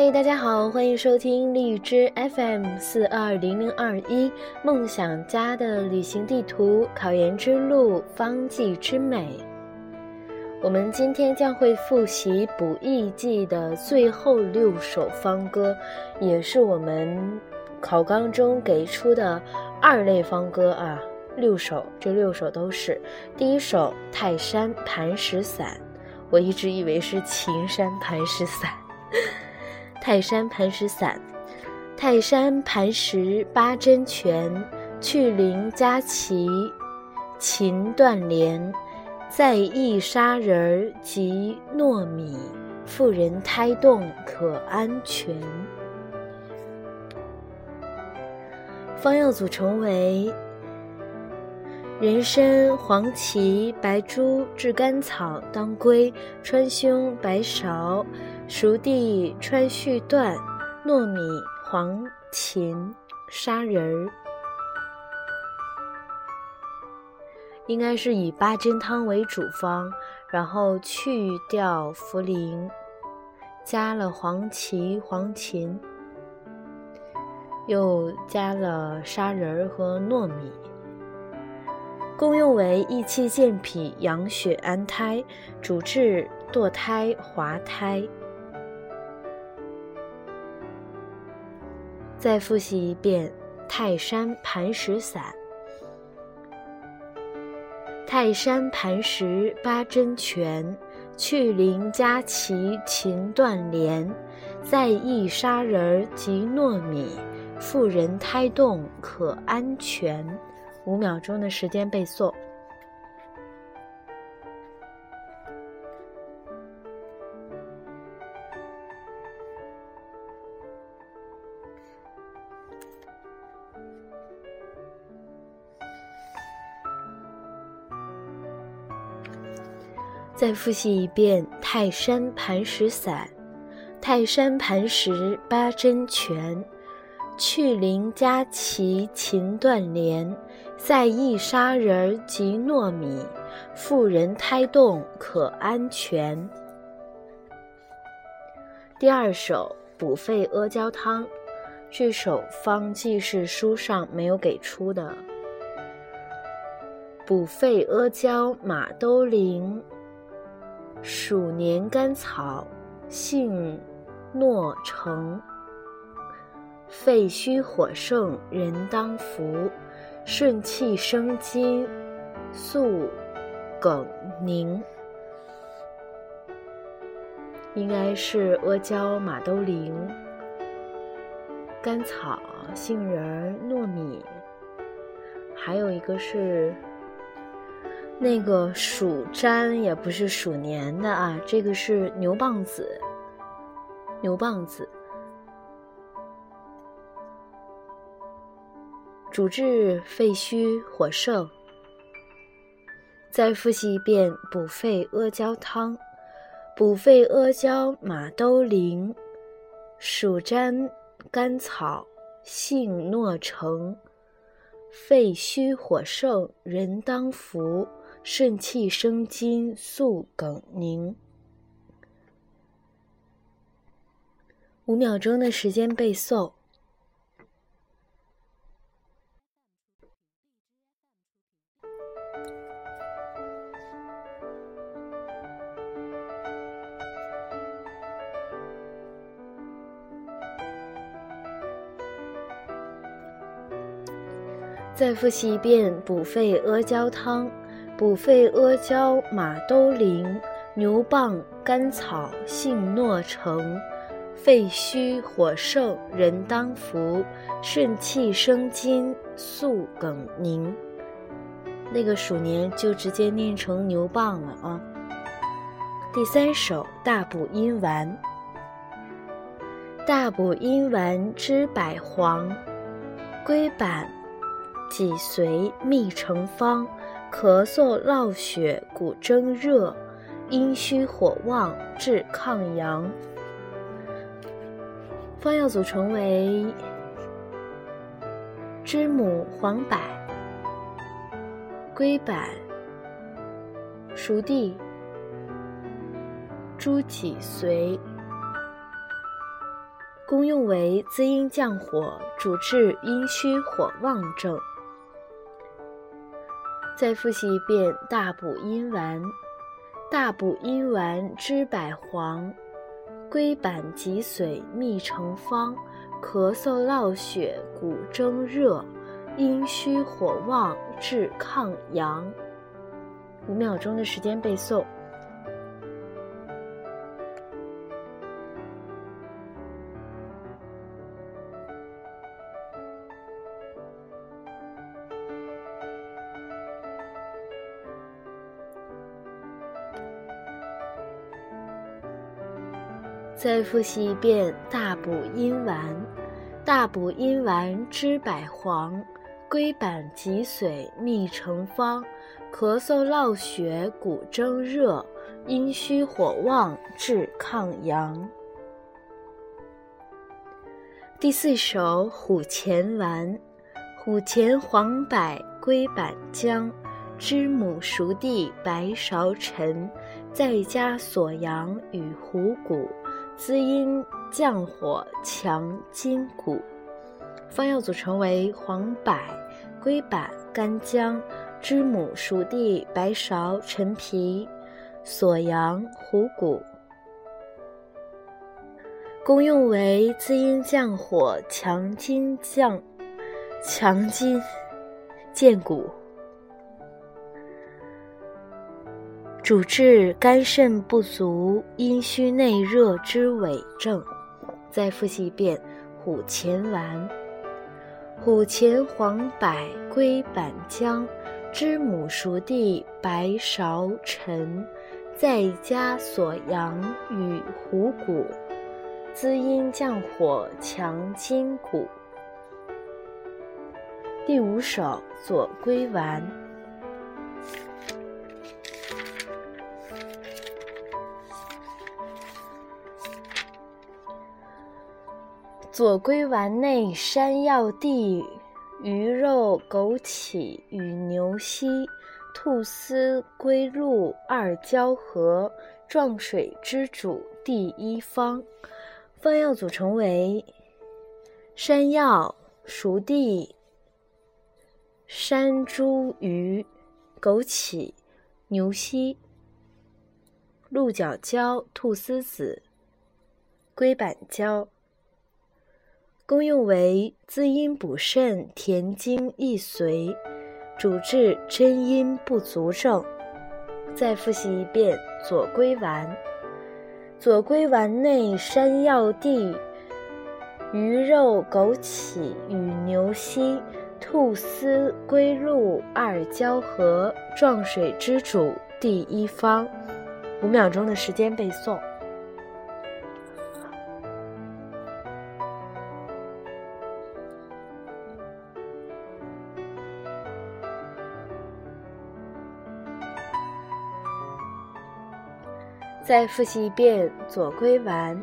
嗨，大家好，欢迎收听荔枝 FM 四二零零二一梦想家的旅行地图，考研之路，方剂之美。我们今天将会复习《补益记》的最后六首方歌，也是我们考纲中给出的二类方歌啊。六首，这六首都是第一首《泰山磐石散》，我一直以为是《秦山磐石散》。泰山磐石散，泰山磐石八珍泉，去灵佳琪，秦断连，在意砂仁及糯米，妇人胎动可安全。方药组成为。人参、黄芪、白术、炙甘草当归，川芎、白芍、熟地、川续断、糯米、黄芩、砂仁儿，应该是以八珍汤为主方，然后去掉茯苓，加了黄芪、黄芩，又加了砂仁儿和糯米。功用为益气健脾、养血安胎，主治堕胎、滑胎。再复习一遍《泰山磐石散》：泰山磐石八珍泉，去灵佳琪秦断连，在意砂仁及糯米，妇人胎动可安全。五秒钟的时间背诵。再复习一遍《泰山磐石散》：泰山磐石八珍泉。去灵佳琪琴断连，在意砂仁及糯米，妇人胎动可安全。第二首补肺阿胶汤，这首方剂是书上没有给出的。补肺阿胶马兜铃，鼠年甘草，杏糯橙。肺虚火盛，人当服；顺气生津，速梗宁。应该是阿胶、马兜铃、甘草、杏仁、糯米，还有一个是那个鼠粘，也不是鼠年的啊，这个是牛蒡子，牛蒡子。主治肺虚火盛。再复习一遍补肺阿胶汤：补肺阿胶马兜铃，鼠粘甘草，杏诺成。肺虚火盛，人当服；肾气生津，速梗凝。五秒钟的时间背诵。再复习一遍补肺阿胶汤：补肺阿胶马兜铃，牛蒡、甘草、杏诺成。肺虚火盛，人当服；顺气生津，速梗宁。那个鼠年就直接念成牛蒡了啊。第三首大补阴丸：大补阴丸知百黄，龟板。脊髓秘成方，咳嗽落血骨蒸热，阴虚火旺治抗阳。方药组成为知母、黄柏、龟板、熟地、猪脊髓、功用为滋阴降火，主治阴虚火旺症。再复习一遍大补阴丸：大补阴丸知柏黄，龟板脊髓秘成方。咳嗽落血骨蒸热，阴虚火旺治抗阳。五秒钟的时间背诵。再复习一遍大补阴丸：大补阴丸知柏黄，龟板脊髓秘成方。咳嗽落血骨蒸热，阴虚火旺治抗阳。第四首虎钳丸：虎钳黄柏龟板姜，知母熟地白芍陈，再加锁阳与虎骨。滋阴降火，强筋骨。方药组成为黄柏、龟板、干姜、知母、熟地、白芍、陈皮、锁阳、虎骨。功用为滋阴降火，强筋降强筋健骨。主治肝肾不足、阴虚内热之痿症。再复习一遍：虎钳丸、虎钳黄柏龟板姜、知母熟地白芍陈，再加锁阳与虎骨，滋阴降火，强筋骨。第五首左归丸。左归丸内山药地、鱼肉、枸杞与牛膝、兔丝、龟鹿二交合，壮水之主第一方。方药组成为山药、熟地、山茱萸、枸杞、牛膝、鹿角胶、菟丝子、龟板胶。功用为滋阴补肾、填精益髓，主治真阴不足症。再复习一遍左归丸。左归丸内山药地、鱼肉、枸杞与牛膝、兔丝、龟鹿二交合，壮水之主第一方。五秒钟的时间背诵。再复习一遍左归丸：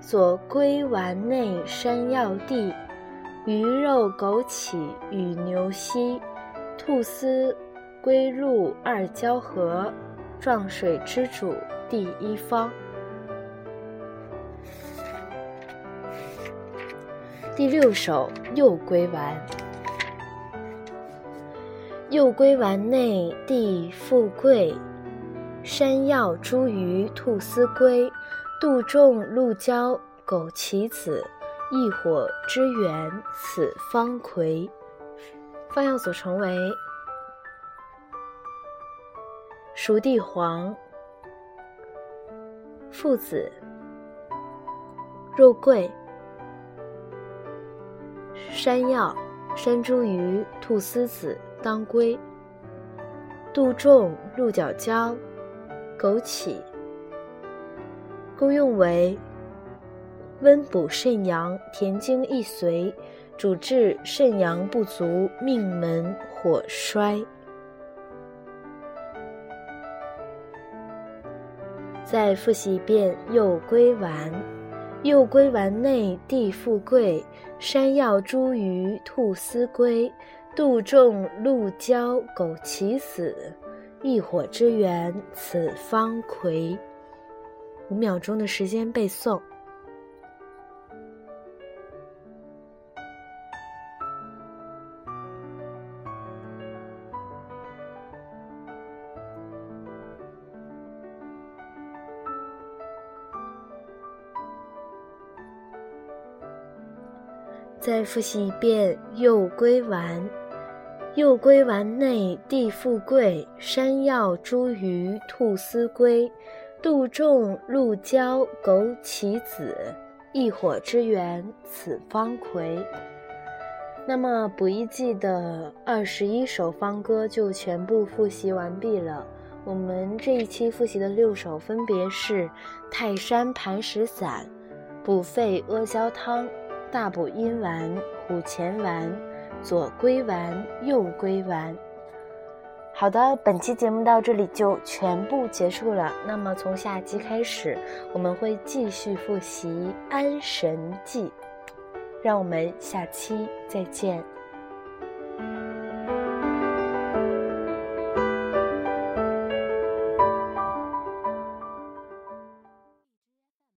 左归丸内山药地、鱼肉、枸杞与牛膝、兔丝、龟鹿二交合，壮水之主第一方。第六首右归丸：右归丸内地富贵。山药、茱萸、菟丝、龟、杜仲、鹿胶、枸杞子，一火之源，此方葵。方药组成为：熟地黄、附子、肉桂、山药、山茱萸、菟丝子、当归、杜仲、鹿角胶。枸杞功用为温补肾阳、填精益髓，主治肾阳不足、命门火衰。再复习一遍右归丸：右归丸内地富贵，山药、茱萸、兔丝、龟、杜仲、鹿胶、枸杞子。一火之源，此方魁。五秒钟的时间背诵。再复习一遍《右归丸》。右归丸内地富贵，山药茱萸兔丝归，杜仲鹿胶枸杞子，一火之源此方魁。那么补一季的二十一首方歌就全部复习完毕了。我们这一期复习的六首分别是：泰山磐石散、补肺阿胶汤、大补阴丸、虎钳丸。左归丸，右归丸。好的，本期节目到这里就全部结束了。那么从下期开始，我们会继续复习《安神记》。让我们下期再见。